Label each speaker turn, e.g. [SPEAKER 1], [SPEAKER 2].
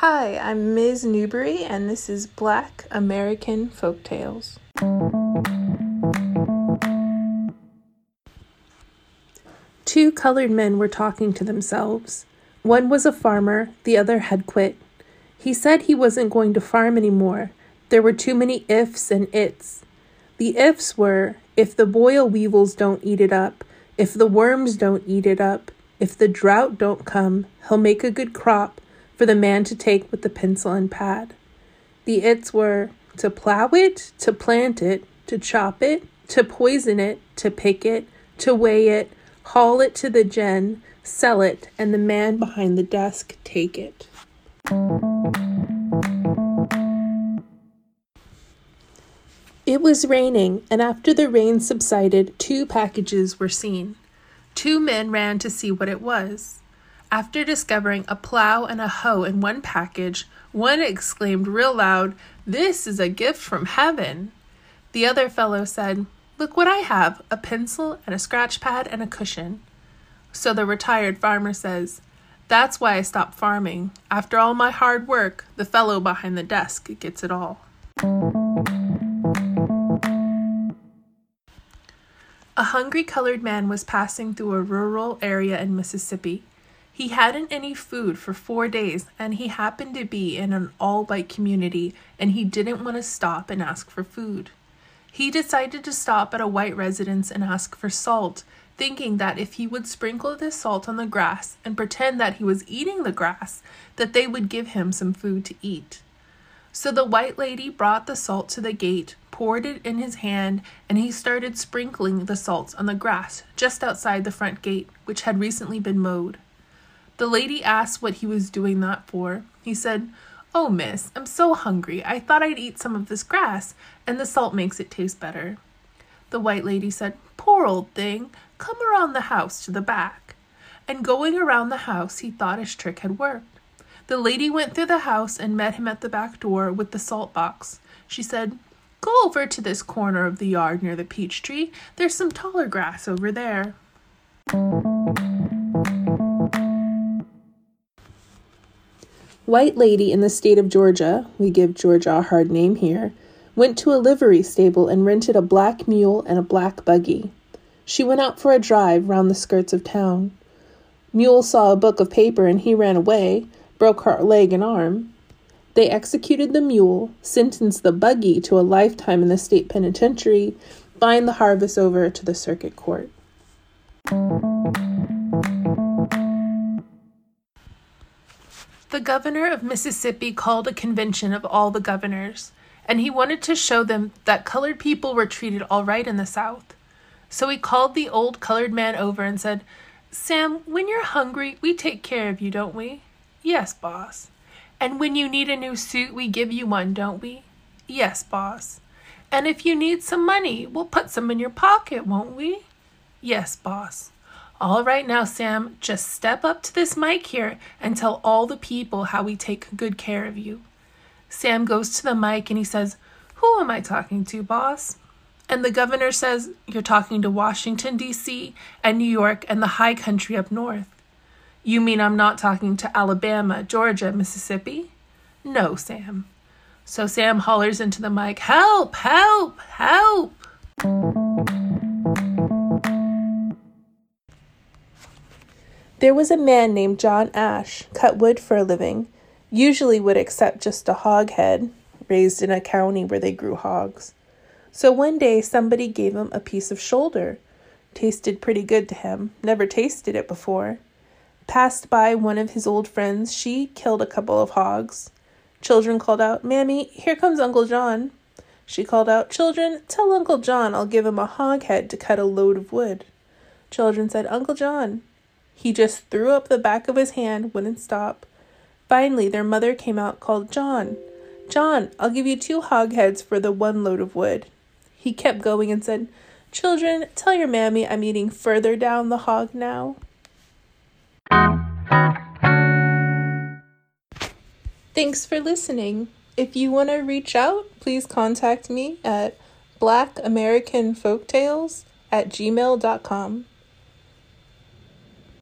[SPEAKER 1] Hi, I'm Ms. Newbury, and this is Black American Folktales. Two colored men were talking to themselves. One was a farmer, the other had quit. He said he wasn't going to farm anymore. There were too many ifs and its. The ifs were if the boll weevils don't eat it up, if the worms don't eat it up, if the drought don't come, he'll make a good crop for the man to take with the pencil and pad. The its were to plow it, to plant it, to chop it, to poison it, to pick it, to weigh it, haul it to the gin, sell it, and the man behind the desk take it. It was raining, and after the rain subsided, two packages were seen. Two men ran to see what it was. After discovering a plow and a hoe in one package, one exclaimed real loud, This is a gift from heaven. The other fellow said, Look what I have a pencil and a scratch pad and a cushion. So the retired farmer says, That's why I stopped farming. After all my hard work, the fellow behind the desk gets it all. A hungry colored man was passing through a rural area in Mississippi. He hadn't any food for four days, and he happened to be in an all white community, and he didn't want to stop and ask for food. He decided to stop at a white residence and ask for salt, thinking that if he would sprinkle this salt on the grass and pretend that he was eating the grass, that they would give him some food to eat. So the white lady brought the salt to the gate, poured it in his hand, and he started sprinkling the salt on the grass just outside the front gate, which had recently been mowed. The lady asked what he was doing that for. He said, Oh, miss, I'm so hungry. I thought I'd eat some of this grass, and the salt makes it taste better. The white lady said, Poor old thing, come around the house to the back. And going around the house, he thought his trick had worked. The lady went through the house and met him at the back door with the salt box. She said, Go over to this corner of the yard near the peach tree. There's some taller grass over there. White lady in the state of Georgia, we give Georgia a hard name here, went to a livery stable and rented a black mule and a black buggy. She went out for a drive round the skirts of town. Mule saw a book of paper and he ran away, broke her leg and arm. They executed the mule, sentenced the buggy to a lifetime in the state penitentiary, fined the harvest over to the circuit court. The governor of Mississippi called a convention of all the governors, and he wanted to show them that colored people were treated all right in the South. So he called the old colored man over and said, Sam, when you're hungry, we take care of you, don't we? Yes, boss. And when you need a new suit, we give you one, don't we? Yes, boss. And if you need some money, we'll put some in your pocket, won't we? Yes, boss. All right now, Sam, just step up to this mic here and tell all the people how we take good care of you. Sam goes to the mic and he says, Who am I talking to, boss? And the governor says, You're talking to Washington, D.C., and New York, and the high country up north. You mean I'm not talking to Alabama, Georgia, Mississippi? No, Sam. So Sam hollers into the mic, Help, help, help! There was a man named John Ash, cut wood for a living, usually would accept just a hog head, raised in a county where they grew hogs. So one day somebody gave him a piece of shoulder. Tasted pretty good to him, never tasted it before. Passed by one of his old friends, she killed a couple of hogs. Children called out, Mammy, here comes Uncle John. She called out, Children, tell Uncle John I'll give him a hog head to cut a load of wood. Children said, Uncle John, he just threw up the back of his hand, wouldn't stop. Finally, their mother came out, called John. John, I'll give you two hogsheads for the one load of wood. He kept going and said, Children, tell your mammy I'm eating further down the hog now. Thanks for listening. If you want to reach out, please contact me at blackamericanfolktales at gmail.com.